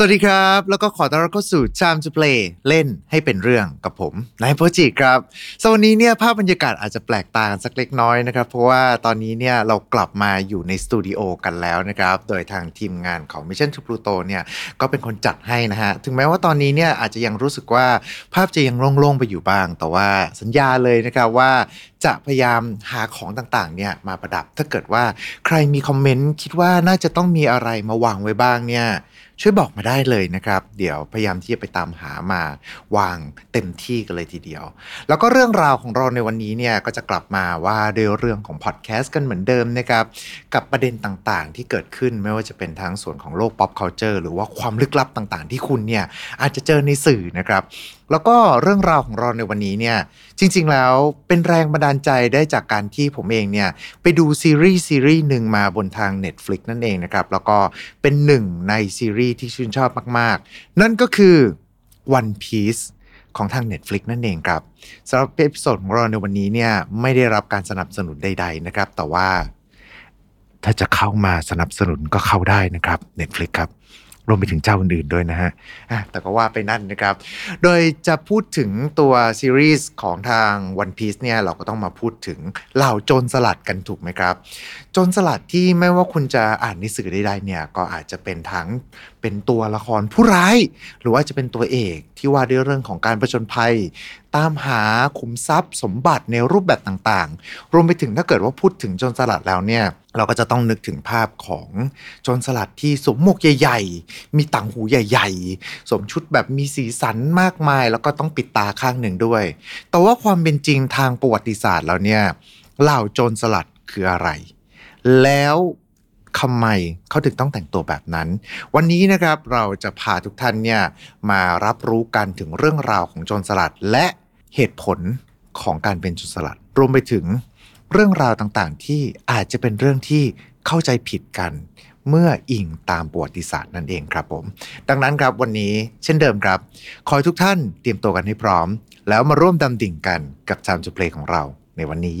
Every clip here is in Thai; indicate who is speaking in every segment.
Speaker 1: สวัสดีครับ แล้วก็ขอต้อนรับเข้าสู่ Time to Play เล่นให้เป็นเรื่องกับผมนายโปจิครับสวันนี้เนี่ยภาพบรรยากาศอาจจะแปลกตากันสักเล็กน้อยนะครับ เพราะว่าตอนนี้เนี่ยเรากลับมาอยู่ในสตูดิโอกันแล้วนะครับ โดยทางทีมงานของ Mission to Pluto เนี่ยก็เป็นคนจัดให้นะฮะ ถึงแม้ว่าตอนนี้เนี่ยอาจจะยังรู้สึกว่าภาพจะยังโล่งๆไปอยู่บ้าง แต่ว่าสัญญาเลยนะครับว่าจะพยายามหาของต่างๆเนี่ยมาประดับถ้าเกิดว่าใครมีคอมเมนต์คิดว่าน่าจะต้องมีอะไรมาวางไว้บ้างเนี่ย ช่วยบอกมาได้เลยนะครับ เดี๋ยวพยายามที่จะไปตามหามาวางเต็มที่กันเลยทีเดียว แล้วก็เรื่องราวของเราในวันนี้เนี่ยก็จะกลับมาว่าด้วยเรื่องของพอดแคสต์กันเหมือนเดิมนะครับ กับประเด็นต่างๆ ที่เกิดขึ้นไม่ว่าจะเป็นทั้งส่วนของโลก pop culture หรือว่าความลึกลับต่างๆ ที่คุณเนี่ยอาจจะเจอในสื่อนะครับ แล้วก็เรื่องราวของเราในวันนี้เนี่ยจริง ๆ แล้วเป็นแรงบันดาลใจได้จากการที่ผมเองเนี่ยไปดูซีรีส์ซีรีส์หนึ่งมาบนทาง Netflix นั่นเองนะครับ แล้วก็เป็นหนึ่งในซีรีส์ที่ชื่นชอบมาก ๆ นั่นก็คือ One Piece ของทาง Netflix นั่นเองครับสำหรับ episode ของเราในวันนี้เนี่ยไม่ได้รับการสนับสนุนใด ๆ นะครับ แต่ว่าถ้าจะเข้ามาสนับสนุนก็เข้าได้นะครับ Netflix ครับ รวมไปถึงเจ้าอื่นๆด้วยนะฮะแต่ก็ว่าไปนั่นนะครับ โดยจะพูดถึงตัวซีรีส์ของทาง One Piece เนี่ยเราก็ต้องมาพูดถึงเหล่าโจรสลัดกันถูกไหมครับ จรสลัดที่ไม่ว่าคุณจะอ่านในสื่อใดๆเนี่ยก็อาจจะเป็นทั้งเป็นตัวละครผู้ร้าย หรือว่าจะเป็นตัวเอกที่ว่าด้วยเรื่องของการประจนภัย ตามหาขุมทรัพย์ สมบัติในรูปแบบต่างๆ รวมไปถึงถ้าเกิดว่าพูดถึงจรสลัดแล้วเนี่ยเราก็จะต้องนึกถึงภาพของจรสลัดที่สวมหมวกใหญ่ ๆ มีต่างหูใหญ่ ๆสวมชุดแบบมีสีสันมากมาย แล้วก็ต้องปิดตาข้างหนึ่งด้วย แต่ว่าความเป็นจริงทางประวัติศาสตร์แล้วเนี่ยเหล่าโจรสลัดคืออะไร แล้วทำไมเขาถึงต้องแต่งตัวแบบนั้น วันนี้นะครับเราจะพาทุกท่านเนี่ยมารับรู้กันถึงเรื่องราวของโจรสลัด และเหตุผลของการเป็นโจรสลัด รวมไปถึงเรื่องราวต่างๆ ที่อาจจะเป็นเรื่องที่เข้าใจผิดกันเมื่ออิงตามประวัติศาสตร์นั่นเองครับผม ดังนั้นครับวันนี้เช่นเดิมครับ ขอให้ทุกท่านเตรียมตัวกันให้พร้อม แล้วมาร่วมดำดิ่งกันกับ Time to Play ของเราในวันนี้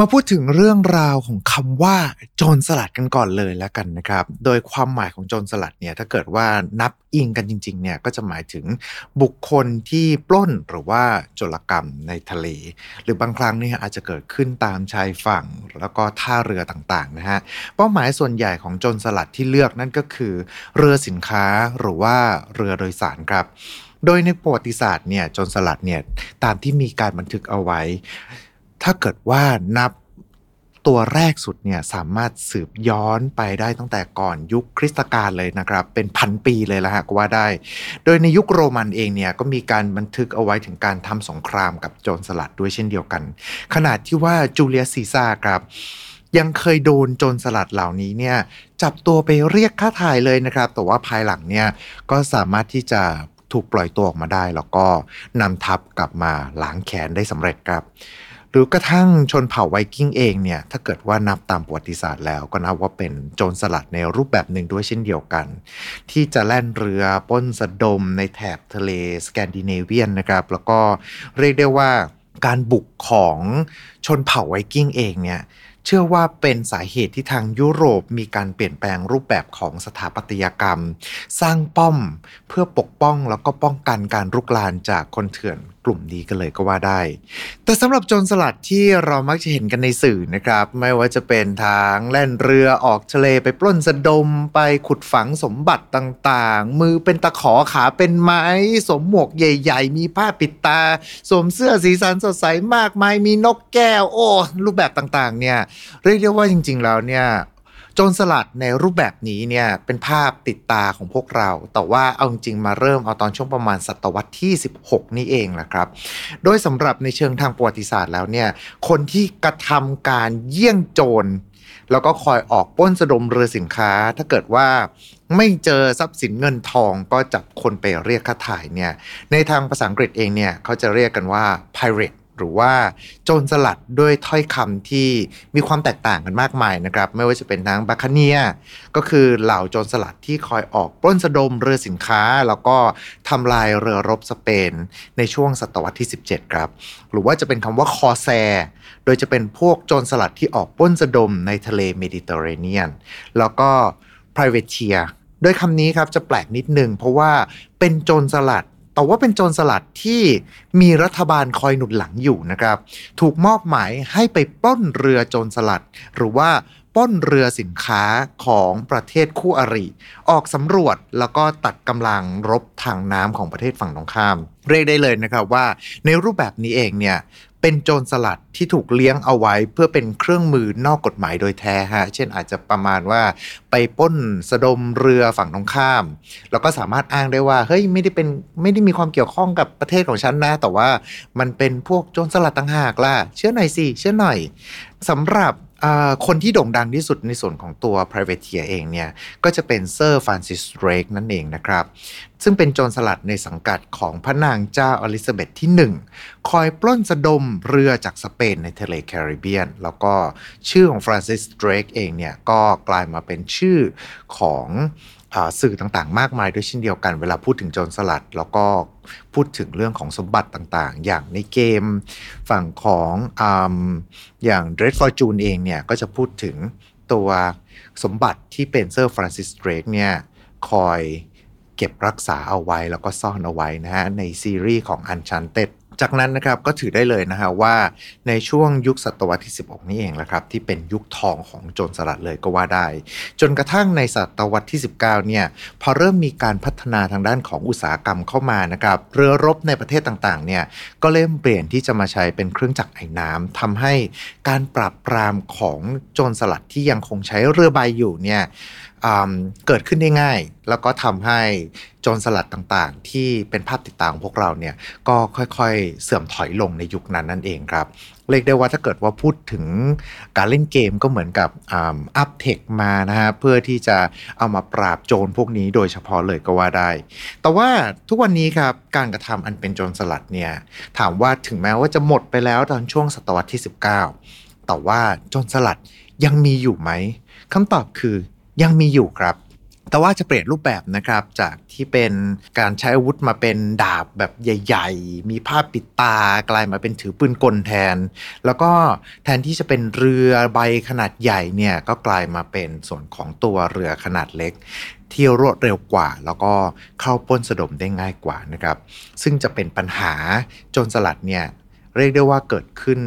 Speaker 1: มาพูดถึงเรื่องราวของคำว่าโจรสลัดกันก่อนเลยแล้วกันนะครับ โดยความหมายของโจรสลัดเนี่ยถ้าเกิดว่านับอิงกันจริงๆเนี่ยก็จะหมายถึงบุคคลที่ปล้นหรือว่าโจรกรรมในทะเล หรือบางครั้งเนี่ยอาจจะเกิดขึ้นตามชายฝั่งแล้วก็ท่าเรือต่างๆนะฮะเป้าหมายส่วนใหญ่ของโจรสลัดที่เลือกนั่นก็คือ เรือสินค้าหรือว่าเรือโดยสารครับ โดยในประวัติศาสตร์เนี่ยโจรสลัดเนี่ยตามที่มีการบันทึกเอาไว้ ถ้าเกิดว่านับตัวแรกสุดเนี่ยสามารถสืบย้อนไปได้ตั้งแต่ก่อนยุคคริสตกาลเลยนะครับ เป็นพันปีเลยละฮะก็ว่าได้ โดยในยุคโรมันเองเนี่ยก็มีการบันทึกเอาไว้ถึงการทำสงครามกับโจรสลัดด้วยเช่นเดียวกัน ขนาดที่ว่าจูเลียสซีซ่าครับยังเคยโดนโจรสลัดเหล่านี้เนี่ยจับตัวไปเรียกค่าถ่ายเลยนะครับ แต่ว่าภายหลังเนี่ยก็สามารถที่จะถูกปล่อยตัวออกมาได้ แล้วก็นำทัพกลับมาล้างแค้นได้สำเร็จครับ หรือกระทั่งชนเผ่าไวกิ้งเองเนี่ยถ้าเกิดว่านับตามประวัติศาสตร์แล้วก็นับว่าเป็นโจรสลัดในรูปแบบหนึ่งด้วยเช่นเดียวกัน ที่จะแล่นเรือป้นสะดมในแถบทะเลสแกนดิเนเวียนนะครับ แล้วก็เรียกได้ว่าการบุกของชนเผ่าไวกิ้งเองเนี่ยเชื่อว่าเป็นสาเหตุที่ทางยุโรปมีการเปลี่ยนแปลงรูปแบบของสถาปัตยกรรม สร้างป้อมเพื่อปกป้องแล้วก็ป้องกันการรุกรานจากคนเถื่อน กลุ่มนี้กันเลยก็ว่าได้ แต่สำหรับโจรสลัดที่เรามักจะเห็นกันในสื่อนะครับ ไม่ว่าจะเป็นทางแล่นเรือออกทะเลไปปล้นสะดมไปขุดฝังสมบัติต่างๆ มือเป็นตะขอขาเป็นไม้สวมหมวกใหญ่ ๆ มีผ้าปิดตา สวมเสื้อสีสันสดใสมากมายมีนกแก้ว โอ้รูปแบบต่างๆเนี่ยเรียกได้ว่าจริง ๆ แล้วเนี่ย จรสลัดในรูปแบบนี้เนี่ยเป็นภาพติดตาของพวกเรา แต่ว่าเอาจริงมาเริ่มเอาตอนช่วงประมาณศตวรรษที่ 16 นี่เองแหละครับ โดยสำหรับในเชิงทางประวัติศาสตร์แล้วเนี่ยคนที่กระทำการเยี่ยงโจรแล้วก็คอยออกป้นสะดมเรือสินค้า ถ้าเกิดว่าไม่เจอทรัพย์สินเงินทองก็จับคนไปเรียกค่าถ่ายเนี่ยในทางภาษาอังกฤษเองเนี่ยเขาจะเรียกกันว่า pirate หรือว่าโจรสลัดด้วยถ้อยคำที่มีความแตกต่างกันมากมายนะครับ ไม่ว่าจะเป็นทั้งบาคาเนีย ก็คือเหล่าโจรสลัดที่คอยออกปล้นสะดมเรือสินค้า แล้วก็ทำลายเรือรบสเปน ในช่วงศตวรรษที่ 17 ครับ หรือว่าจะเป็นคำว่าคอแซ โดยจะเป็นพวกโจรสลัดที่ออกปล้นสะดมในทะเลเมดิเตอร์เรเนียน แล้วก็ privateer โดยคำนี้ครับจะแปลกนิดนึงเพราะว่าเป็นโจรสลัด แต่ว่าเป็นโจรสลัดที่มีรัฐบาลคอยหนุนหลังอยู่นะครับ ถูกมอบหมายให้ไปปล้นเรือโจรสลัด หรือว่าปล้นเรือสินค้าของประเทศคู่อริ ออกสำรวจแล้วก็ตัดกำลังรบทางน้ำของประเทศฝั่งตรงข้าม เรียกได้เลยนะครับว่าในรูปแบบนี้เองเนี่ย เป็นโจรสลัดที่ถูกเลี้ยงเอาไว้เพื่อเป็นเครื่องมือนอกกฎหมายโดยแท้ฮะ เช่นอาจจะประมาณว่าไปป้นสะดมเรือฝั่งตรงข้าม แล้วก็สามารถอ้างได้ว่า เฮ้ยไม่ได้เป็นไม่ได้มีความเกี่ยวข้องกับประเทศของฉันนะ แต่ว่ามันเป็นพวกโจรสลัดต่างหากล่ะ เชื่อหน่อยสิ เชื่อหน่อย สำหรับคนที่โด่งดังที่สุดในส่วนของตัว privateer เองเนี่ย ก็จะเป็นเซอร์ฟรานซิสเดรกนั่นเองนะครับ ซึ่งเป็นโจรสลัดในสังกัดของพระนางเจ้าอลิซาเบธที่ 1 คอยปล้นสะดมเรือจากสเปนในทะเลแคริบเบียน แล้วก็ชื่อของฟรานซิสเดรกเองเนี่ย ก็กลายมาเป็นชื่อของ สื่อต่างๆ มากมายด้วยเช่นเดียวกัน เวลาพูดถึงโจรสลัด แล้วก็พูดถึงเรื่องของสมบัติต่างๆ อย่างในเกมฝั่งของออย่าง Drake's Fortune เองเนี่ยก็จะพูดถึงตัวสมบัติที่เป็นเซอร์ฟรานซิสเดรกเนี่ยคอยเก็บรักษาเอาไว้แล้วก็ซ่อนเอาไว้นะฮะในซีรีส์ของ Uncharted จากนั้นนะครับก็ถือได้เลยนะฮะว่าในช่วงยุคศตวรรษที่ 16 นี่เองแหละครับที่เป็นยุคทองของโจรสลัดเลยก็ว่าได้ จนกระทั่งในศตวรรษที่ 19 เนี่ยพอเริ่มมีการพัฒนาทางด้านของอุตสาหกรรมเข้ามานะครับเรือรบในประเทศต่างๆเนี่ยก็เริ่มเปลี่ยนที่จะมาใช้เป็นเครื่องจักรไอ้น้ำทำให้การปราบปรามของโจรสลัดที่ยังคงใช้เรือใบอยู่เนี่ย เกิดขึ้นได้ง่าย แล้วก็ทำให้โจรสลัดต่างๆ ที่เป็นภาพติดตามของพวกเราเนี่ยก็ค่อยๆเสื่อมถอยลงในยุคนั้นนั่นเองครับเรียกได้ว่าถ้าเกิดว่าพูดถึงการเล่นเกมก็เหมือนกับอัพเทคมานะฮะเพื่อที่จะเอามาปราบโจรพวกนี้โดยเฉพาะเลยก็ว่าได้ แต่ว่าทุกวันนี้ครับการกระทำอันเป็นโจรสลัดเนี่ยถามว่าถึงแม้ว่าจะหมดไปแล้วตอนช่วงศตวรรษที่ 19 แต่ว่าโจรสลัดยังมีอยู่ไหมคำตอบคือ ยังมีอยู่ครับ แต่ว่าจะเปลี่ยนรูปแบบนะครับ จากที่เป็นการใช้อาวุธมาเป็นดาบแบบใหญ่ ๆ มีผ้าปิดตากลายมาเป็นถือปืนกลแทน แล้วก็แทนที่จะเป็นเรือใบขนาดใหญ่เนี่ยก็กลายมาเป็นส่วนของตัวเรือขนาดเล็กที่รวดเร็วกว่า แล้วก็เข้าป้นสะดมได้ง่ายกว่านะครับ ซึ่งจะเป็นปัญหาโจรสลัดเนี่ย เรียกได้ว่าเกิดขึ้น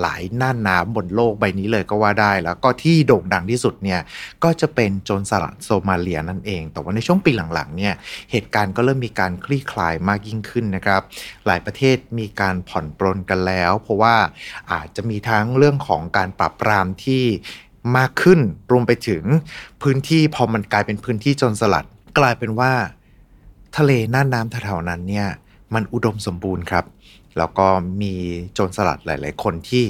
Speaker 1: หลายน่านน้ำบนโลกใบนี้เลยก็ว่าได้ แล้วก็ที่โด่งดังที่สุดเนี่ยก็จะเป็นโจรสลัดโซมาเลียนั่นเอง แต่ว่าในช่วงปีหลังๆเนี่ยเหตุการณ์ก็เริ่มมีการคลี่คลายมากยิ่งขึ้นนะครับ หลายประเทศมีการผ่อนปรนกันแล้ว เพราะว่าอาจจะมีทั้งเรื่องของการปราบปรามที่มากขึ้นรวมไปถึงพื้นที่พอมันกลายเป็นพื้นที่โจรสลัด กลายเป็นว่า ทะเลน่านน้ำแถวๆนั้นเนี่ยมันอุดมสมบูรณ์ครับ แล้วก็มีโจรสลัดหลาย ๆ คนที่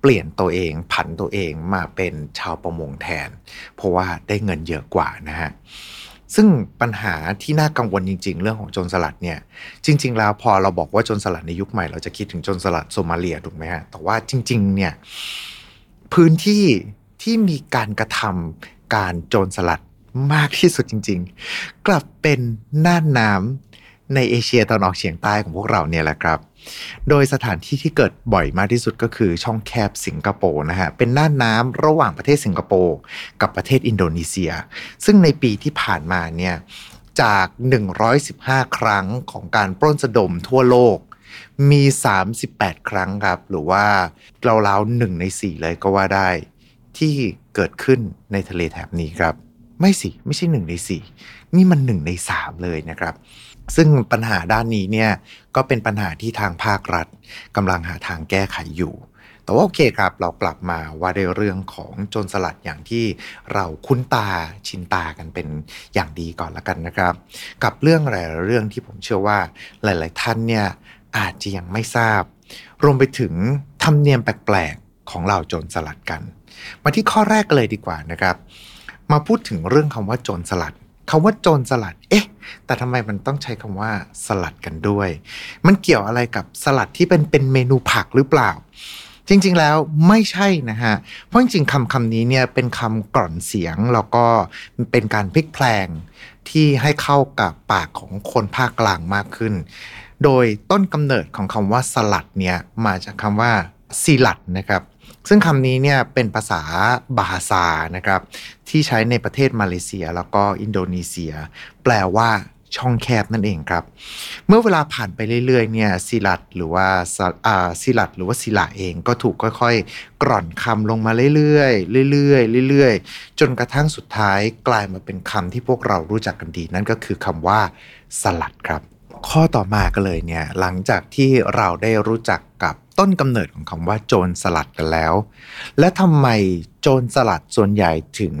Speaker 1: เปลี่ยนตัวเองผันตัวเองมาเป็นชาวประมงแทน เพราะว่าได้เงินเยอะกว่านะฮะซึ่งปัญหาที่น่ากังวลจริง ๆ เรื่องของโจรสลัดเนี่ยจริง ๆ แล้วพอเราบอกว่าโจรสลัดในยุคใหม่เราจะคิดถึงโจรสลัดโซมาเลียถูกไหมฮะแต่ว่าจริง ๆ เนี่ยพื้นที่ที่มีการกระทำการโจรสลัดมากที่สุดจริง ๆ กลับเป็นน่านน้ำในเอเชียตะวันออกเฉียงใต้ของพวกเราเนี่ยแหละครับ โดยสถานที่ที่เกิดบ่อยมากที่สุดก็คือช่องแคบสิงคโปร์นะฮะ เป็นน่านน้ำระหว่างประเทศสิงคโปร์กับประเทศอินโดนีเซีย ซึ่งในปีที่ผ่านมาเนี่ยจาก 115 ครั้งของการปล้นสะดมทั่วโลกมี 38 ครั้งครับ หรือว่าเราวๆหนึ่งใน4เลยก็ว่าได้ ที่เกิดขึ้นในทะเลแถบนี้ครับ ไม่สิ ไม่ใช่หนึ่งใน4นี่มันหนึ่งใน3เลยนะครับ ซึ่งปัญหาด้านนี้เนี่ยก็เป็นปัญหาที่ทางภาครัฐกำลังหาทางแก้ไขอยู่ แต่ว่าโอเคครับ เรากลับมาว่าในเรื่องของโจรสลัดอย่างที่เราคุ้นตาชินตากันเป็นอย่างดีก่อนละกันนะครับ กับเรื่องหลายเรื่องที่ผมเชื่อว่าหลาย ๆ ท่านเนี่ยอาจจะยังไม่ทราบ รวมไปถึงธรรมเนียมแปลก ๆ ของเหล่าโจรสลัดกัน มาที่ข้อแรกเลยดีกว่านะครับ มาพูดถึงเรื่องคำว่าโจรสลัด คำว่าโจรสลัด เอ๊ะ แต่ทำไมมันต้องใช้คำว่าสลัดกันด้วย มันเกี่ยวอะไรกับสลัดที่เป็นเป็นเมนูผักหรือเปล่า จริงๆแล้วไม่ใช่นะฮะ เพราะจริงๆคำคำนี้เนี่ยเป็นคำกร่อนเสียงแล้วก็เป็นการพลิกแพลงที่ให้เข้ากับปากของคนภาคกลางมากขึ้น โดยต้นกำเนิดของคำว่าสลัดเนี่ยมาจากคำว่าซีลัดนะครับ ซึ่งคำนี้เนี่ยเป็นภาษาบาฮาซานะครับที่ใช้ในประเทศมาเลเซียแล้วก็อินโดนีเซีย แปลว่าช่องแคบนั่นเองครับ เมื่อเวลาผ่านไปเรื่อยๆเนี่ยซิลัดหรือว่าสิลัดหรือว่าซิลาเองก็ถูกค่อยๆ กร่อนคำลงมาเรื่อยๆเรื่อยๆเรื่อยๆ จนกระทั่งสุดท้ายกลายมาเป็นคำที่พวกเรารู้จักกันดี นั่นก็คือคำว่าสลัดครับ ข้อต่อมาก็เลยเนี่ยหลังจากที่เราได้รู้จัก ต้นกำเนิดของคำว่าโจรสลัดกันแล้ว และทำไมโจรสลัดส่วนใหญ่ถึง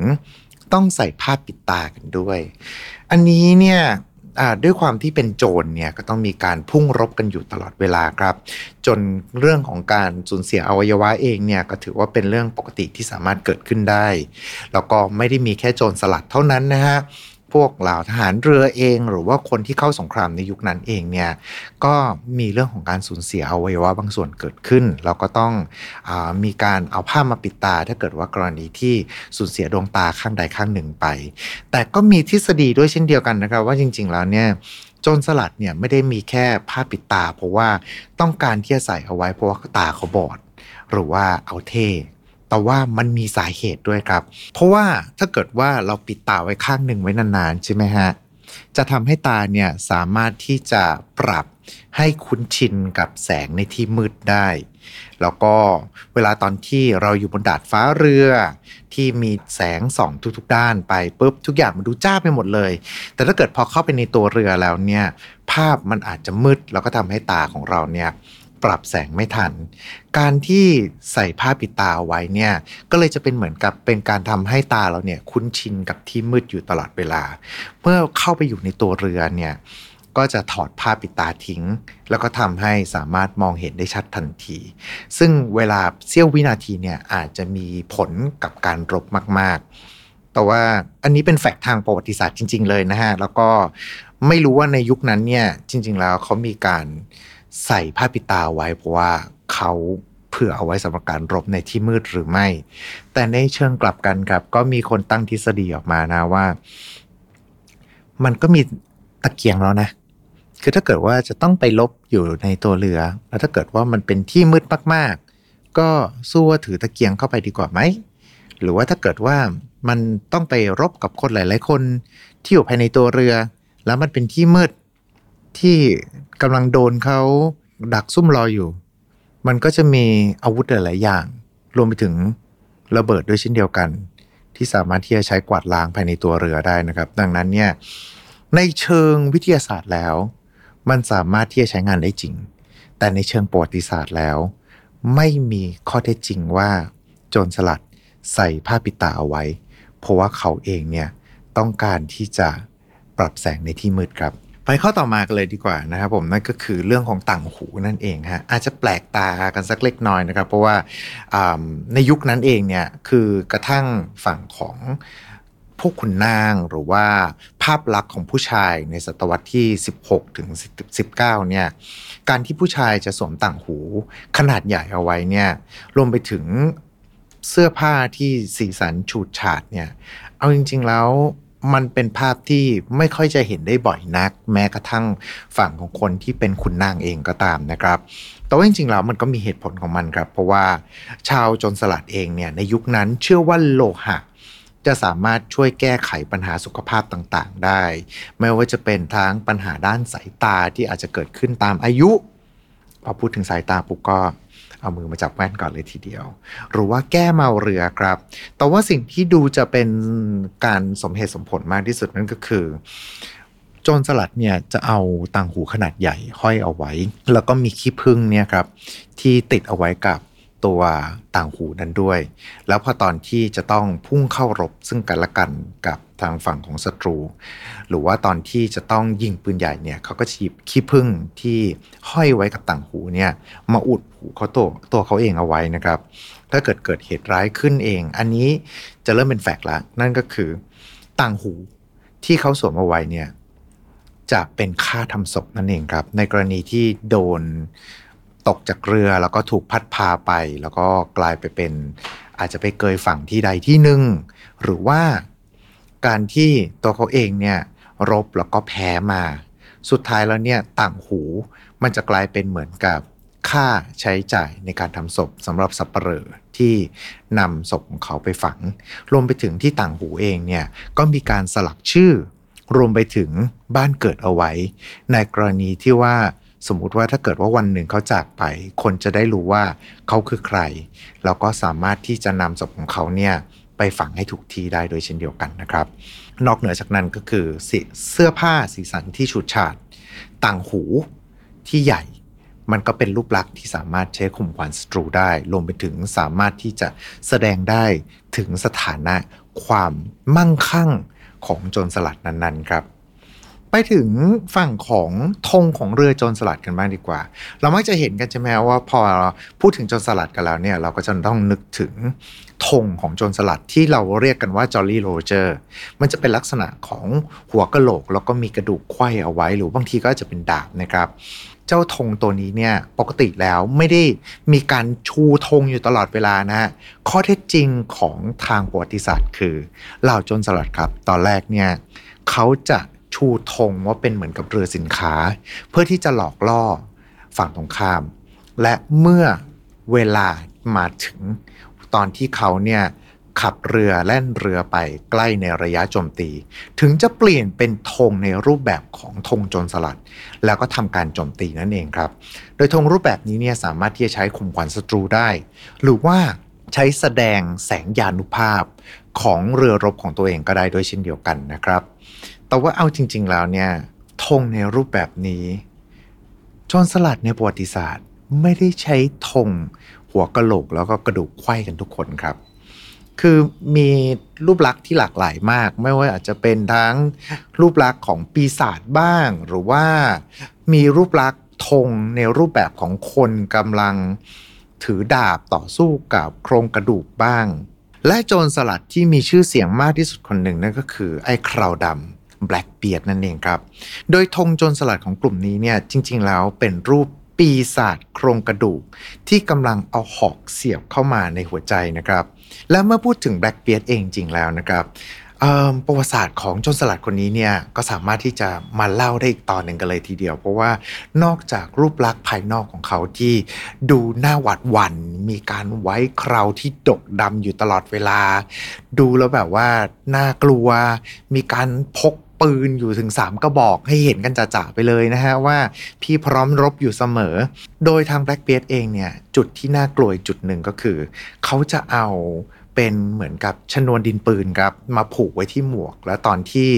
Speaker 1: ต้องใส่ผ้าปิดตากันด้วย อันนี้เนี่ยด้วยความที่เป็นโจรเนี่ยก็ต้องมีการพุ่งรบกันอยู่ตลอดเวลาครับ จนเรื่องของการสูญเสียอวัยวะเองเนี่ยก็ถือว่าเป็นเรื่องปกติที่สามารถเกิดขึ้นได้ แล้วก็ไม่ได้มีแค่โจรสลัดเท่านั้นนะฮะ พวกเหล่าทหารเรือเอง หรือว่าคนที่เข้าสงครามในยุคนั้นเองเนี่ยก็มีเรื่องของการสูญเสียอวัยวะบางส่วนเกิดขึ้น แล้วก็ต้องอมีการเอาผ้ามาปิดตา ถ้าเกิดว่ากรณีที่สูญเสียดวงตาข้างใดข้างหนึ่งไป แต่ก็มีทฤษฎีด้วยเช่นเดียวกันนะครับ ว่าจริง ๆ แล้วเนี่ยโจรสลัดเนี่ยไม่ได้มีแค่ผ้าปิดตา เพราะว่าต้องการที่จะใส่เอาไว้เพราะว่าตาเขาบอด หรือว่าเอาเท่ แต่ว่ามันมีสาเหตุด้วยครับ เพราะว่าถ้าเกิดว่าเราปิดตาไว้ข้างหนึ่งไว้นานๆใช่ไหมฮะจะทำให้ตาเนี่ยสามารถที่จะปรับให้คุ้นชินกับแสงในที่มืดได้ แล้วก็เวลาตอนที่เราอยู่บนดาดฟ้าเรือ ที่มีแสงส่องทุกๆด้านไปปุ๊บทุกอย่างมันดูจ้าไปหมดเลย แต่ถ้าเกิดพอเข้าไปในตัวเรือแล้วเนี่ยภาพมันอาจจะมืดแล้วก็ทำให้ตาของเราเนี่ย ปรับแสงไม่ทัน การที่ใส่ผ้าปิดตาเอาไว้เนี่ย ก็เลยจะเป็นเหมือนกับเป็นการทำให้ตาเราเนี่ยคุ้นชินกับที่มืดอยู่ตลอดเวลา เมื่อเข้าไปอยู่ในตัวเรือเนี่ย ก็จะถอดผ้าปิดตาทิ้ง แล้วก็ทำให้สามารถมองเห็นได้ชัดทันที ซึ่งเวลาเสี้ยววินาทีเนี่ยอาจจะมีผลกับการรบมาก ๆ แต่ว่าอันนี้เป็นแฟกต์ทางประวัติศาสตร์จริง ๆ เลยนะฮะ แล้วก็ไม่รู้ว่าในยุคนั้นเนี่ยจริง ๆ แล้วเขามีการ ใส่ผ้าปิดตาไว้เพราะว่าเขาเผื่อเอาไว้สำหรับการรบในที่มืดหรือไม่ แต่ในเชิงกลับกันครับ ก็มีคนตั้งทฤษฎีออกมานะว่า มันก็มีตะเกียงแล้วนะ คือถ้าเกิดว่าจะต้องไปลบอยู่ในตัวเรือ แล้วถ้าเกิดว่ามันเป็นที่มืดมากๆ ก็สู้ว่าถือตะเกียงเข้าไปดีกว่าไหม หรือว่าถ้าเกิดว่ามันต้องไปรบกับคนหลาย ๆ คนที่อยู่ภายในตัวเรือ แล้วมันเป็นที่มืด ที่กำลังโดนเขาดักซุ่มรออยู่ มันก็จะมีอาวุธหลายๆอย่าง รวมไปถึงระเบิดด้วยเช่นเดียวกัน ที่สามารถที่จะใช้กวาดล้างภายในตัวเรือได้นะครับ ดังนั้นเนี่ยในเชิงวิทยาศาสตร์แล้ว มันสามารถที่จะใช้งานได้จริง แต่ในเชิงประวัติศาสตร์แล้ว ไม่มีข้อเท็จจริงว่า โจรสลัดใส่ผ้าปิดตาเอาไว้ เพราะว่าเขาเองเนี่ยต้องการที่จะปรับแสงในที่มืดครับ ไปข้อต่อมากันเลยดีกว่านะครับผมนั่นก็คือเรื่องของต่างหูนั่นเองฮะอาจจะแปลกตากันสักเล็กน้อยนะครับ เพราะว่าในยุคนั้นเองเนี่ยคือกระทั่งฝั่งของพวกขุนนางหรือว่าภาพลักษณ์ของผู้ชายในศตวรรษที่ 16 ถึง 19 เนี่ย การที่ผู้ชายจะสวมต่างหูขนาดใหญ่เอาไว้เนี่ย รวมไปถึงเสื้อผ้าที่สีสันฉูดฉาดเนี่ย เอาจริง ๆ แล้ว มันเป็นภาพที่ไม่ค่อยจะเห็นได้บ่อยนัก แม้กระทั่งฝั่งของคนที่เป็นขุนนางเองก็ตามนะครับ แต่ว่าจริงๆแล้วมันก็มีเหตุผลของมันครับ เพราะว่าชาวจนสลัดเองเนี่ยในยุคนั้นเชื่อว่าโลหะจะสามารถช่วยแก้ไขปัญหาสุขภาพต่างๆ ได้ ไม่ว่าจะเป็นทั้งปัญหาด้านสายตาที่อาจจะเกิดขึ้นตามอายุ พอพูดถึงสายตาปุ๊บก็ เอามือมาจับแว่นก่อนเลยทีเดียว หรือว่าแก้เมาเรือครับ แต่ว่าสิ่งที่ดูจะเป็นการสมเหตุสมผลมากที่สุดนั่นก็คือโจรสลัดเนี่ยจะเอาต่างหูขนาดใหญ่ห้อยเอาไว้ แล้วก็มีขี้พึ่งเนี่ยครับที่ติดเอาไว้กับ ตัวต่างหูนั้นด้วย แล้วพอตอนที่จะต้องพุ่งเข้ารบซึ่งกันและกันกับทางฝั่งของศัตรู หรือว่าตอนที่จะต้องยิงปืนใหญ่เนี่ยเขาก็จะหยิบขี้ผึ้งที่ห้อยไว้กับต่างหูเนี่ยมาอุดหูเขาตัวตัวเขาเองเอาไว้นะครับ ถ้าเกิดเกิดเหตุร้ายขึ้นเอง อันนี้จะเริ่มเป็นแฟกต์ละนั่นก็คือต่างหูที่เขาสวมเอาไว้เนี่ยจะเป็นค่าทำศพนั่นเองครับ ในกรณีที่โดน ตกจากเรือแล้วก็ถูกพัดพาไป แล้วก็กลายไปเป็นอาจจะไปเกยฝั่งที่ใดที่หนึ่งหรือว่าการที่ตัวเขาเองเนี่ยรบแล้วก็แพ้มา สุดท้ายแล้วเนี่ยต่างหูมันจะกลายเป็นเหมือนกับค่าใช้จ่ายในการทำศพสำหรับสับปเหร่อที่นำศพของเขาไปฝัง รวมไปถึงที่ต่างหูเองเนี่ยก็มีการสลักชื่อ รวมไปถึงบ้านเกิดเอาไว้ ในกรณีที่ว่า สมมุติว่าถ้าเกิดว่าวันหนึ่งเขาจากไป คนจะได้รู้ว่าเขาคือใคร แล้วก็สามารถที่จะนำศพของเขาเนี่ยไปฝังให้ถูกที่ได้โดยเช่นเดียวกันนะครับ นอกเหนือจากนั้นก็คือเสื้อผ้าสีสันที่ฉูดฉาดต่างหูที่ใหญ่ มันก็เป็นรูปลักษณ์ที่สามารถใช้ข่มขวัญศัตรูได้รวมไปถึงสามารถที่จะแสดงได้ถึงสถานะความมั่งคั่งของโจรสลัดนั้นๆครับ ไปถึงฝั่งของธงของเรือโจรสลัดกันบ้างดีกว่า เรามักจะเห็นกันใช่ไหมว่าพอพูดถึงโจรสลัดกันแล้วเนี่ย เราก็จะต้องนึกถึงธงของโจรสลัดที่เราเรียกกันว่าจอ l ลี่โรเจอร์มันจะเป็นลักษณะของหัวกะโหลก แล้วก็มีกระดูกไขว้เอาไว้ หรือบางทีก็จะเป็นดาบนะครับเจ้าธงตัวนี้เนี่ยปกติแล้วไม่ได้มีการชูธงอยู่ตลอดเวลานะฮะข้อเท็จจริงของทางประวัติศาสตร์คือเหล่าโจรสลัดครับ ตอนแรกเนี่ยเขาจะ ชูธงว่าเป็นเหมือนกับเรือสินค้า เพื่อที่จะหลอกล่อฝั่งตรงข้าม และเมื่อเวลามาถึงตอนที่เขาเนี่ยขับเรือแล่นเรือไปใกล้ในระยะโจมตี ถึงจะเปลี่ยนเป็นธงในรูปแบบของธงโจรสลัด แล้วก็ทำการโจมตีนั่นเองครับ โดยธงรูปแบบนี้เนี่ยสามารถที่จะใช้ข่มขวัญศัตรูได้ หรือว่าใช้แสดงแสงยานุภาพของเรือรบของตัวเองก็ได้ด้วยเช่นเดียวกันนะครับ แต่ว่าเอาจริง ๆ แล้วเนี่ยธงในรูปแบบนี้โจรสลัดในประวัติศาสตร์ไม่ได้ใช้ธงหัวกะโหลกแล้วก็กระดูกไขว้กันทุกคนครับ คือมีรูปลักษณ์ที่หลากหลายมาก ไม่ว่าอาจจะเป็นทั้งรูปลักษณ์ของปีศาจบ้าง หรือว่ามีรูปลักษณ์ธงในรูปแบบของคนกำลังถือดาบต่อสู้กับโครงกระดูกบ้าง และโจรสลัดที่มีชื่อเสียงมากที่สุดคนหนึ่งนั่นก็คือไอ้คราวดำ Blackbeard นั่นเองครับ โดยธงโจรสลัดของกลุ่มนี้เนี่ยจริง ๆ แล้วเป็นรูปปีศาจโครงกระดูก ที่กำลังเอาหอกเสียบเข้ามาในหัวใจนะครับ และเมื่อพูดถึง Blackbeard เองจริงแล้วนะครับประวัติศาสตร์ของโจรสลัดคนนี้เนี่ยก็สามารถที่จะมาเล่าได้อีกตอนหนึ่งกันเลยทีเดียว เพราะว่านอกจากรูปลักษณ์ภายนอกของเขาที่ดูหน้าหวาดหวัน่นมีการไว้เคราวที่ดกดำอยู่ตลอดเวลา ดูแล้วแบบว่าน่ากลัว มีการพก ปืนอยู่ถึง 3 กระบอกให้เห็นกันจ่าๆไปเลยนะฮะว่าพี่พร้อมรบอยู่เสมอ โดยทาง Blackbeard เองเนี่ยจุดที่น่ากลัวจุดหนึ่งก็คือ เขาจะเอาเป็นเหมือนกับชนวนดินปืนครับมาผูกไว้ที่หมวก แล้วตอนที่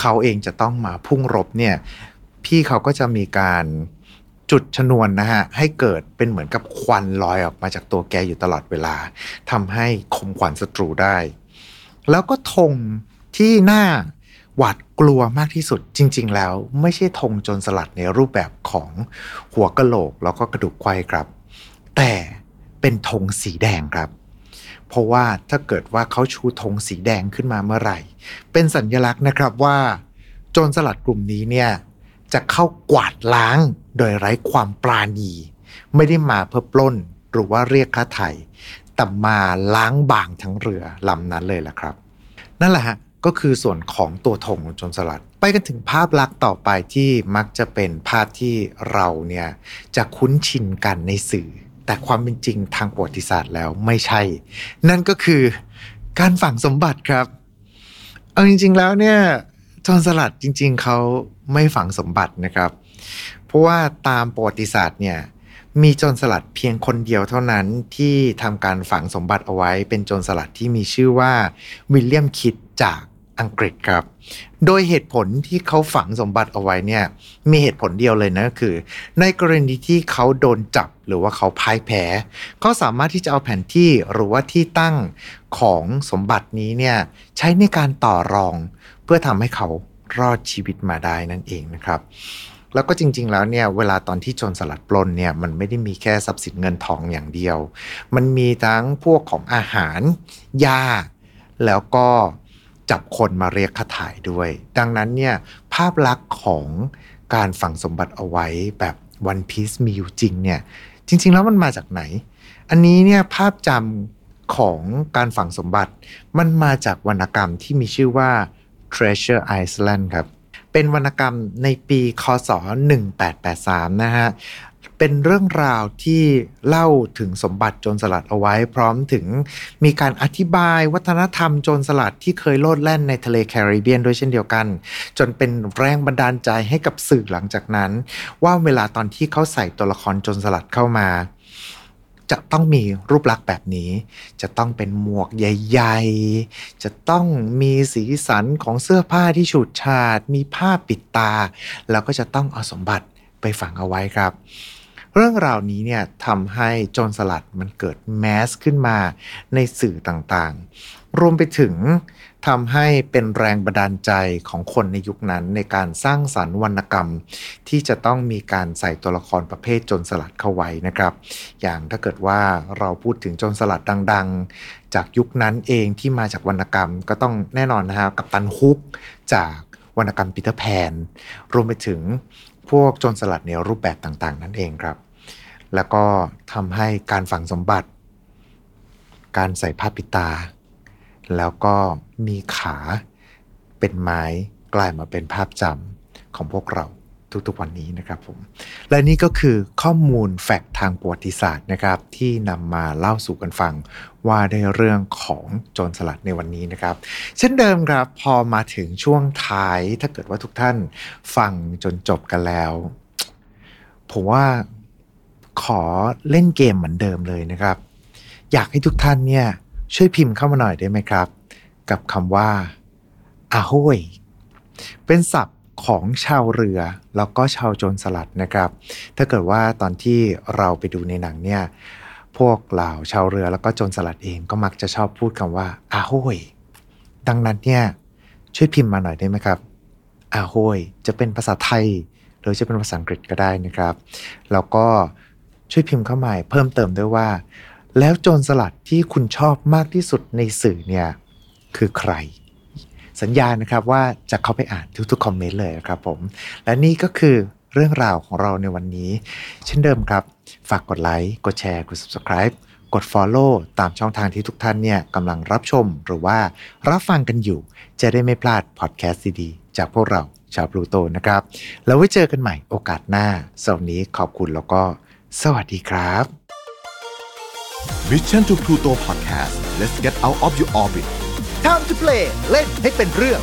Speaker 1: เขาเองจะต้องมาพุ่งรบเนี่ยพี่เขาก็จะมีการจุดชนวนนะฮะให้เกิดเป็นเหมือนกับควันลอยออกมาจากตัวแกอยู่ตลอดเวลาทำให้ข่มขวัญศัตรูได้ แล้วก็ธงที่หน้า หวาดกลัวมากที่สุดจริง ๆ แล้ว ไม่ใช่ธงโจรสลัดในรูปแบบของหัวกะโหลกแล้วก็กระดูกไขว้ครับ แต่เป็นธงสีแดงครับ เพราะว่าถ้าเกิดว่าเขาชูธงสีแดงขึ้นมาเมื่อไหร่ เป็นสัญญลักษณ์นะครับว่าโจรสลัดกลุ่มนี้เนี่ยจะเข้ากวาดล้างโดยไร้ความปราณี ไม่ได้มาเพื่อปล้นหรือว่าเรียกค่าไถ่แต่มาล้างบางทั้งเรือลำนั้นเลยล่ะครับ นั่นแหละฮะ ก็คือส่วนของตัวธงของโจรสลัด ไปกันถึงภาพลักษณ์ต่อไปที่มักจะเป็นภาพที่เราเนี่ยจะคุ้นชินกันในสื่อ แต่ความเป็นจริงทางประวัติศาสตร์แล้วไม่ใช่ นั่นก็คือการฝังสมบัติครับ เอาจริง ๆ แล้วเนี่ยโจรสลัดจริง ๆเขาไม่ฝังสมบัตินะครับ เพราะว่าตามประวัติศาสตร์เนี่ยมีโจรสลัดเพียงคนเดียวเท่านั้นที่ทำการฝังสมบัติเอาไว้เป็นโจรสลัดที่มีชื่อว่าวิลเลียมคิดจาก อังกฤษครับ โดยเหตุผลที่เขาฝังสมบัติเอาไว้เนี่ย มีเหตุผลเดียวเลยนะก็คือ ในกรณีที่เขาโดนจับหรือว่าเขาพ่ายแพ้เขาสามารถที่จะเอาแผนที่หรือว่าที่ตั้งของสมบัตินี้เนี่ยใช้ในการต่อรอง เพื่อทำให้เขารอดชีวิตมาได้นั่นเองนะครับแล้วก็จริง ๆ แล้วเนี่ยเวลาตอนที่โจรสลัดปล้นเนี่ยมันไม่ได้มีแค่ทรัพย์สินเงินทองอย่างเดียว มันมีทั้งพวกของอาหาร ยา แล้วก็ จับคนมาเรียกค่าถ่ายด้วย ดังนั้นเนี่ยภาพลักษณ์ของการฝังสมบัติเอาไว้แบบวันพีซมีอยู่จริงเนี่ยจริง ๆ แล้วมันมาจากไหน อันนี้เนี่ยภาพจำของการฝังสมบัติ มันมาจากวรรณกรรมที่มีชื่อว่า Treasure Island ครับเป็นวรรณกรรมในปี คศ 1883 นะฮะ เป็นเรื่องราวที่เล่าถึงสมบัติโจรสลัดเอาไว้ พร้อมถึงมีการอธิบายวัฒนธรรมโจรสลัดที่เคยโลดแล่นในทะเลแคริบเบียนด้วยเช่นเดียวกัน จนเป็นแรงบันดาลใจให้กับสื่อหลังจากนั้น ว่าเวลาตอนที่เขาใส่ตัวละครโจรสลัดเข้ามาจะต้องมีรูปลักษณ์แบบนี้ จะต้องเป็นหมวกใหญ่ ๆ จะต้องมีสีสันของเสื้อผ้าที่ฉูดฉาด มีผ้าปิดตา แล้วก็จะต้องเอาสมบัติไปฝังเอาไว้ครับ เรื่องราวนี้เนี่ยทำให้โจรสลัดมันเกิดแมสขึ้นมาในสื่อต่างๆ รวมไปถึงทำให้เป็นแรงบันดาลใจของคนในยุคนั้นในการสร้างสรรค์วรรณกรรม ที่จะต้องมีการใส่ตัวละครประเภทโจรสลัดเข้าไว้นะครับ อย่างถ้าเกิดว่าเราพูดถึงโจรสลัดดังๆ จากยุคนั้นเองที่มาจากวรรณกรรมก็ต้องแน่นอนนะฮะกับตันฮุกจากวรรณกรรมปีเตอร์แพนรวมไปถึง พวกโจรสลัดในรูปแบบต่าง ๆ นั่นเองครับ แล้วก็ทำให้การฝังสมบัติ การใส่ผ้าปิดตา แล้วก็มีขาเป็นไม้กลายมาเป็นภาพจำของพวกเรา ทุกๆวันนี้นะครับผมและนี่ก็คือข้อมูลแฟกต์ทางประวัติศาสตร์นะครับ ที่นำมาเล่าสู่กันฟังว่าในเรื่องของโจรสลัดในวันนี้นะครับ เช่นเดิมครับพอมาถึงช่วงท้ายถ้าเกิดว่าทุกท่านฟังจนจบกันแล้ว ผมว่าขอเล่นเกมเหมือนเดิมเลยนะครับ อยากให้ทุกท่านเนี่ยช่วยพิมพ์เข้ามาหน่อยได้ไหมครับ กับคำว่าอาโฮยเป็นศัพท์ ของชาวเรือ แล้วก็ชาวโจรสลัดนะครับ ถ้าเกิดว่าตอนที่เราไปดูในหนังเนี่ยพวกเหล่าชาวเรือแล้วก็โจรสลัดเองก็มักจะชอบพูดคำว่าอาโฮยดังนั้นเนี่ยช่วยพิมพ์มาหน่อยได้ไหมครับอาโฮยจะเป็นภาษาไทย หรือจะเป็นภาษาอังกฤษก็ได้นะครับ แล้วก็ช่วยพิมพ์เข้ามาเพิ่มเติมด้วยว่า แล้วโจรสลัดที่คุณชอบมากที่สุดในสื่อเนี่ยคือใคร สัญญานะครับว่าจะเข้าไปอ่านทุกๆคอมเมนต์เลยนะครับผม และนี่ก็คือเรื่องราวของเราในวันนี้ เช่นเดิมครับ ฝากกดไลค์ กดแชร์ กด subscribe กด follow ตามช่องทางที่ทุกท่านเนี่ยกำลังรับชมหรือว่ารับฟังกันอยู่ จะได้ไม่พลาดพอดแคสต์ดีๆจากพวกเราชาวพลูโตนะครับ แล้วไว้เจอกันใหม่โอกาสหน้าสำหรับวันนี้ขอบคุณแล้วก็ สวัสดีครับ
Speaker 2: Mission to Pluto Podcast let's get out of your orbit
Speaker 1: Time to play เล่นให้เป็นเรื่อง